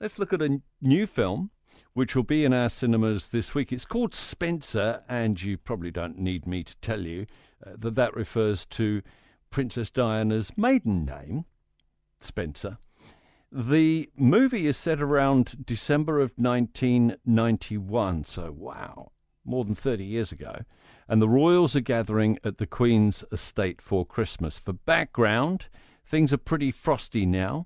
Let's look at a new film which will be in our cinemas this week. It's called Spencer, and you probably don't need me to tell you uh, that that refers to Princess Diana's maiden name, Spencer. The movie is set around December of 1991, so wow, more than 30 years ago. And the royals are gathering at the Queen's estate for Christmas. For background, things are pretty frosty now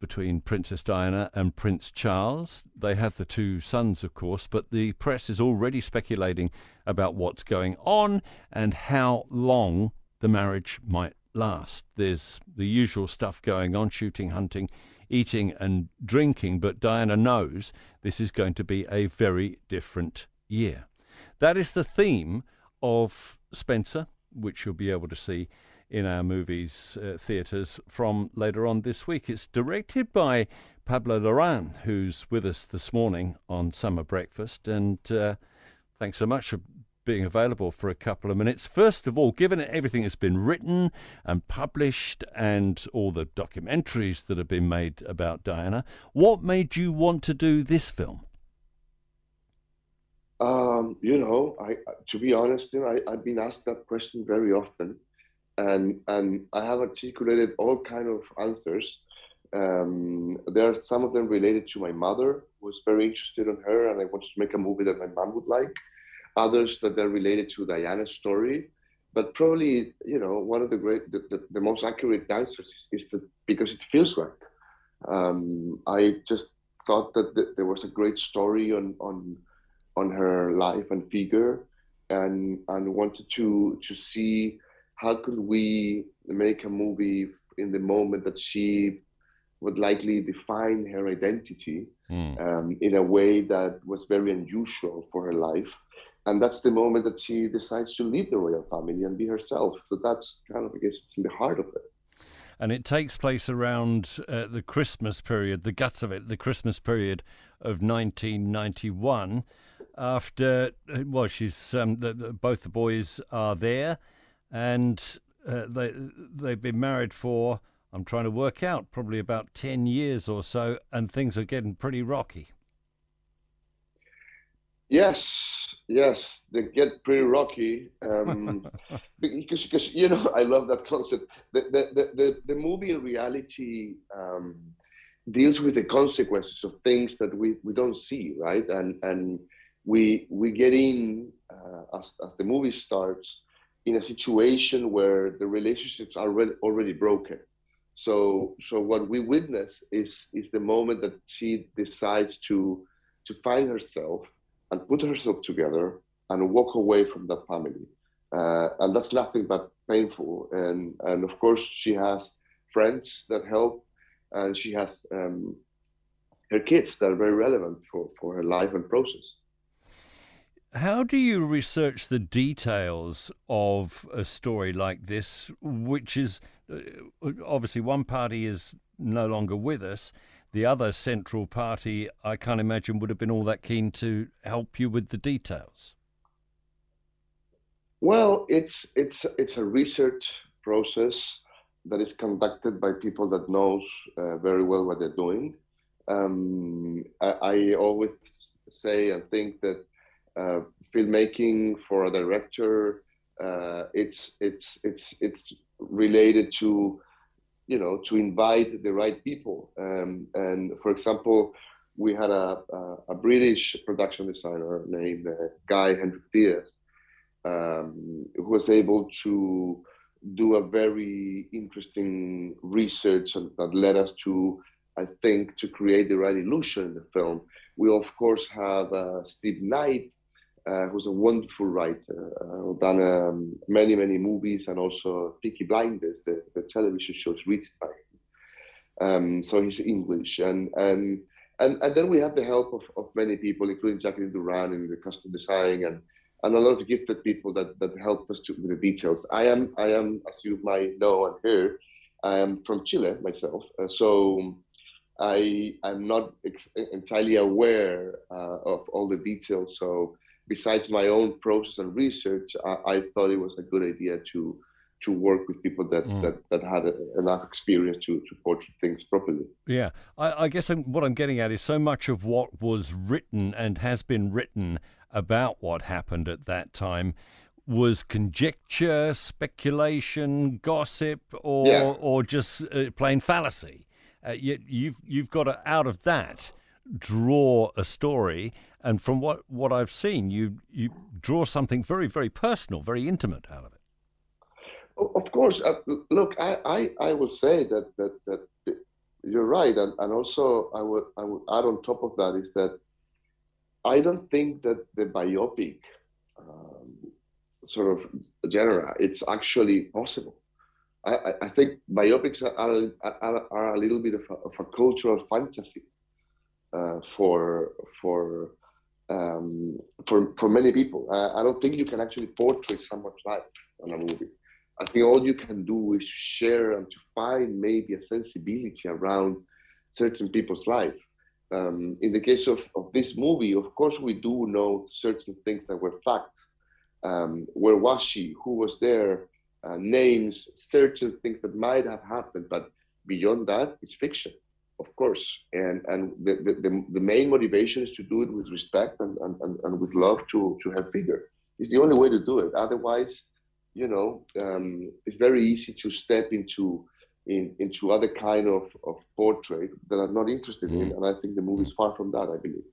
between Princess Diana and Prince Charles. They have the two sons, of course, but the press is already speculating about what's going on and how long the marriage might last. There's the usual stuff going on shooting, hunting, eating, and drinking, but Diana knows this is going to be a very different year. That is the theme of Spencer, which you'll be able to see in our movies uh, theatres from later on this week. It's directed by Pablo Larraín, who's with us this morning on Summer Breakfast. And uh, thanks so much for being available for a couple of minutes. First of all, given everything that's been written and published and all the documentaries that have been made about Diana, what made you want to do this film? Um, you know, I to be honest, you know, I, I've been asked that question very often and and I have articulated all kind of answers. Um, there are some of them related to my mother, who was very interested in her, and I wanted to make a movie that my mom would like. Others that are related to Diana's story, but probably you know one of the great, the, the, the most accurate answers is, is that because it feels right. Um, I just thought that th- there was a great story on on on her life and figure, and and wanted to to see how could we make a movie in the moment that she would likely define her identity mm. um, in a way that was very unusual for her life. And that's the moment that she decides to leave the royal family and be herself. So that's kind of, I guess, in the heart of it. And it takes place around uh, the Christmas period, the guts of it, the Christmas period of 1991. After, uh, well, she's um, the, both the boys are there and uh, they they've been married for I'm trying to work out probably about ten years or so, and things are getting pretty rocky. Yes, yes, they get pretty rocky um, because, because you know I love that concept. The the the, the, movie in reality um, deals with the consequences of things that we, we don't see, right? And and we we get in uh, as as the movie starts in a situation where the relationships are already, already broken. So, so what we witness is is the moment that she decides to to find herself and put herself together and walk away from that family, uh, and that's nothing but painful. And and of course she has friends that help, and she has um, her kids that are very relevant for for her life and process. How do you research the details of a story like this, which is uh, obviously one party is no longer with us? The other central party, I can't imagine, would have been all that keen to help you with the details. Well, it's it's it's a research process that is conducted by people that knows uh, very well what they're doing. Um, I, I always say and think that uh, filmmaking for a director. Uh, it's it's it's it's related to you know to invite the right people. Um, and for example, we had a, a, a British production designer named uh, Guy Hendrix Dyas, um, who was able to do a very interesting research that led us to, I think, to create the right illusion in the film. We of course have uh, Steve Knight, uh, who's a wonderful writer, uh, done um, many, many movies and also Peaky Blinders, the, the television shows written by him. Um, so he's English. And, and, and, and then we have the help of, of many people, including Jacqueline Durran in the costume design and, and a lot of gifted people that, that help us to, with the details. I am, I am, as you might know and hear, I am from Chile myself. Uh, so I, I'm not ex- entirely aware uh, of all the details. So besides my own process and research, I, I, thought it was a good idea to to work with people that mm. that, that had a, enough experience to to portray things properly. Yeah, I, I guess I'm, what I'm getting at is so much of what was written and has been written about what happened at that time was conjecture, speculation, gossip, or yeah. or just uh, plain fallacy. Uh, yet you've you've got to out of that draw a story, and from what, what I've seen, you you draw something very very personal, very intimate out of it. Of course, uh, look, I, I, I will say that that that you're right, and, and also I would I would add on top of that is that I don't think that the biopic um, sort of genre it's actually possible. I, I think biopics are, are, are, a little bit of a, of a cultural fantasy uh, for for um, for for many people. I, I, don't think you can actually portray someone's life on a movie. I think all you can do is to share and to find maybe a sensibility around certain people's life. Um, in the case of, of this movie, of course, we do know certain things that were facts. Um, where was she? Who was there? Uh, names, certain things that might have happened, but beyond that, it's fiction of course. And and the, the, the, main motivation is to do it with respect and, and, and with love to to have vigor it's the only way to do it. Otherwise you know um, it's very easy to step into in, into other kind of, of portrait that i'm not interested mm. in and i think the movie is far from that i believe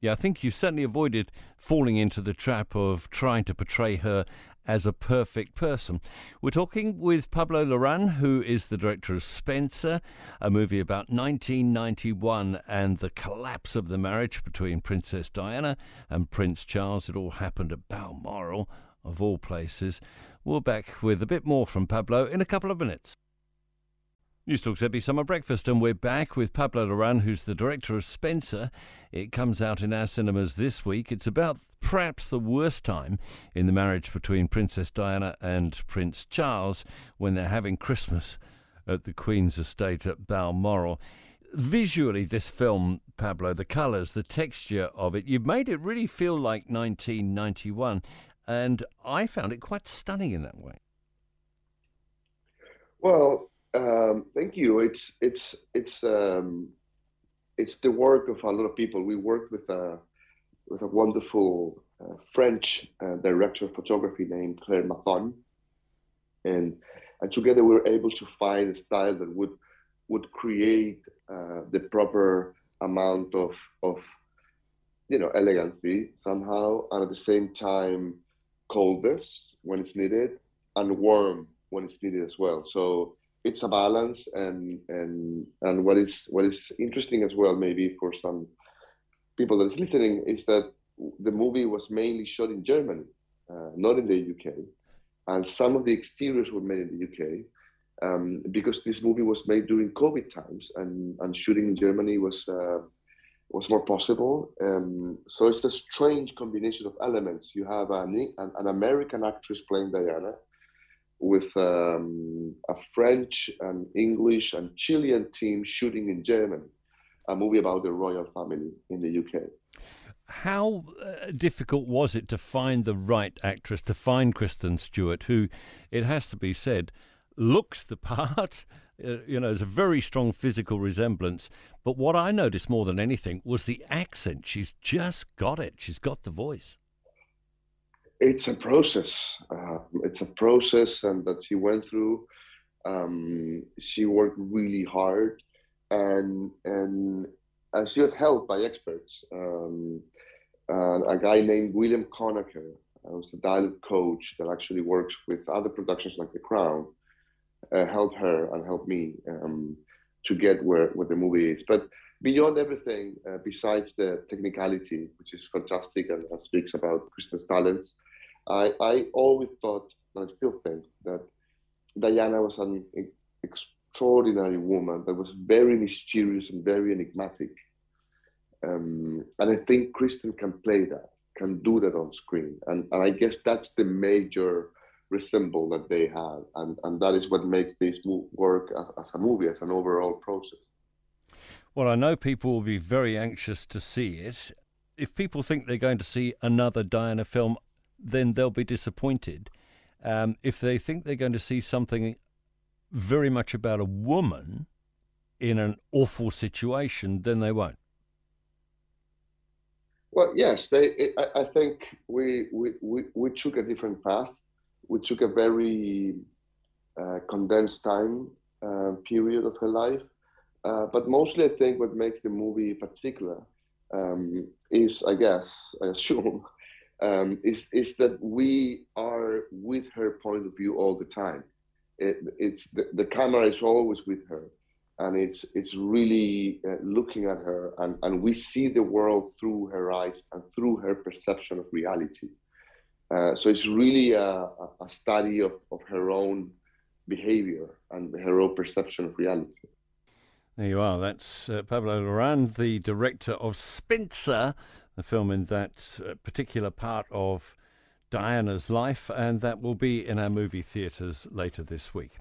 yeah, I think you certainly avoided falling into the trap of trying to portray her as a perfect person. We're talking with Pablo Larraín, who is the director of Spencer, a movie about 1991 and the collapse of the marriage between Princess Diana and Prince Charles. It all happened at Balmoral, of all places. We're back with a bit more from Pablo in a couple of minutes. Newstalk ZB Summer Breakfast, and we're back with Pablo Larraín, who's the director of Spencer. It comes out in our cinemas this week. It's about perhaps the worst time in the marriage between Princess Diana and Prince Charles when they're having Christmas at the Queen's estate at Balmoral. Visually, this film, Pablo, the colours, the texture of it, you've made it really feel like 1991, and I found it quite stunning in that way. Well, um, thank you. It's it's it's um, it's the work of a lot of people. We worked with a with a wonderful uh, French uh, director of photography named Claire Mathon, and and together we were able to find a style that would would create uh, the proper amount of of you know elegancy somehow, and at the same time coldness when it's needed and warm when it's needed as well. So it's a balance and and and what is what is interesting as well maybe for some people that is listening is that the movie was mainly shot in Germany, uh, not in the UK, and some of the exteriors were made in the UK. Um, because this movie was made during COVID times, and, and shooting in Germany was uh, was more possible. Um, so it's a strange combination of elements. You have an, an, an American actress playing Diana, with um, a French and English and Chilean team shooting in Germany, a movie about the royal family in the UK. How uh, difficult was it to find the right actress, to find Kristen Stewart, who, it has to be said, looks the part? Uh, you know, there's a very strong physical resemblance. But what I noticed more than anything was the accent. She's just got it. She's got the voice it's a process. Uh, it's a process, and that she went through. Um, she worked really hard, and and and she was helped by experts. Um, a guy named William Conacher, who's a dialect coach that actually works with other productions like The Crown, uh, helped her and helped me um, to get where, where the movie is. But beyond everything, uh, besides the technicality, which is fantastic and, and speaks about Kristen's talents, I, I always thought, and I still think, that Diana was an extraordinary woman that was very mysterious and very enigmatic. Um, and I think Kristen can play that, can do that on screen. And, and I guess that's the major resemble that they have. And, and that is what makes this work as, as a movie, as an overall process. Well, I know people will be very anxious to see it. If people think they're going to see another Diana film, then they'll be disappointed. Um, if they think they're going to see something very much about a woman in an awful situation, then they won't. Well, yes, they. I, I think we, we we we took a different path. We took a very uh, condensed time uh, period of her life, uh, but mostly I think what makes the movie particular um, is, I guess, I assume, um, is is that we are with her point of view all the time. It, it's the, the camera is always with her and it's it's really uh, looking at her and, and we see the world through her eyes and through her perception of reality. Uh, so it's really a, a study of, of her own behavior and her own perception of reality. There you are. That's uh, pablo larraín the director of spencer the film in that uh, particular part of diana's life and that will be in our movie theatres later this week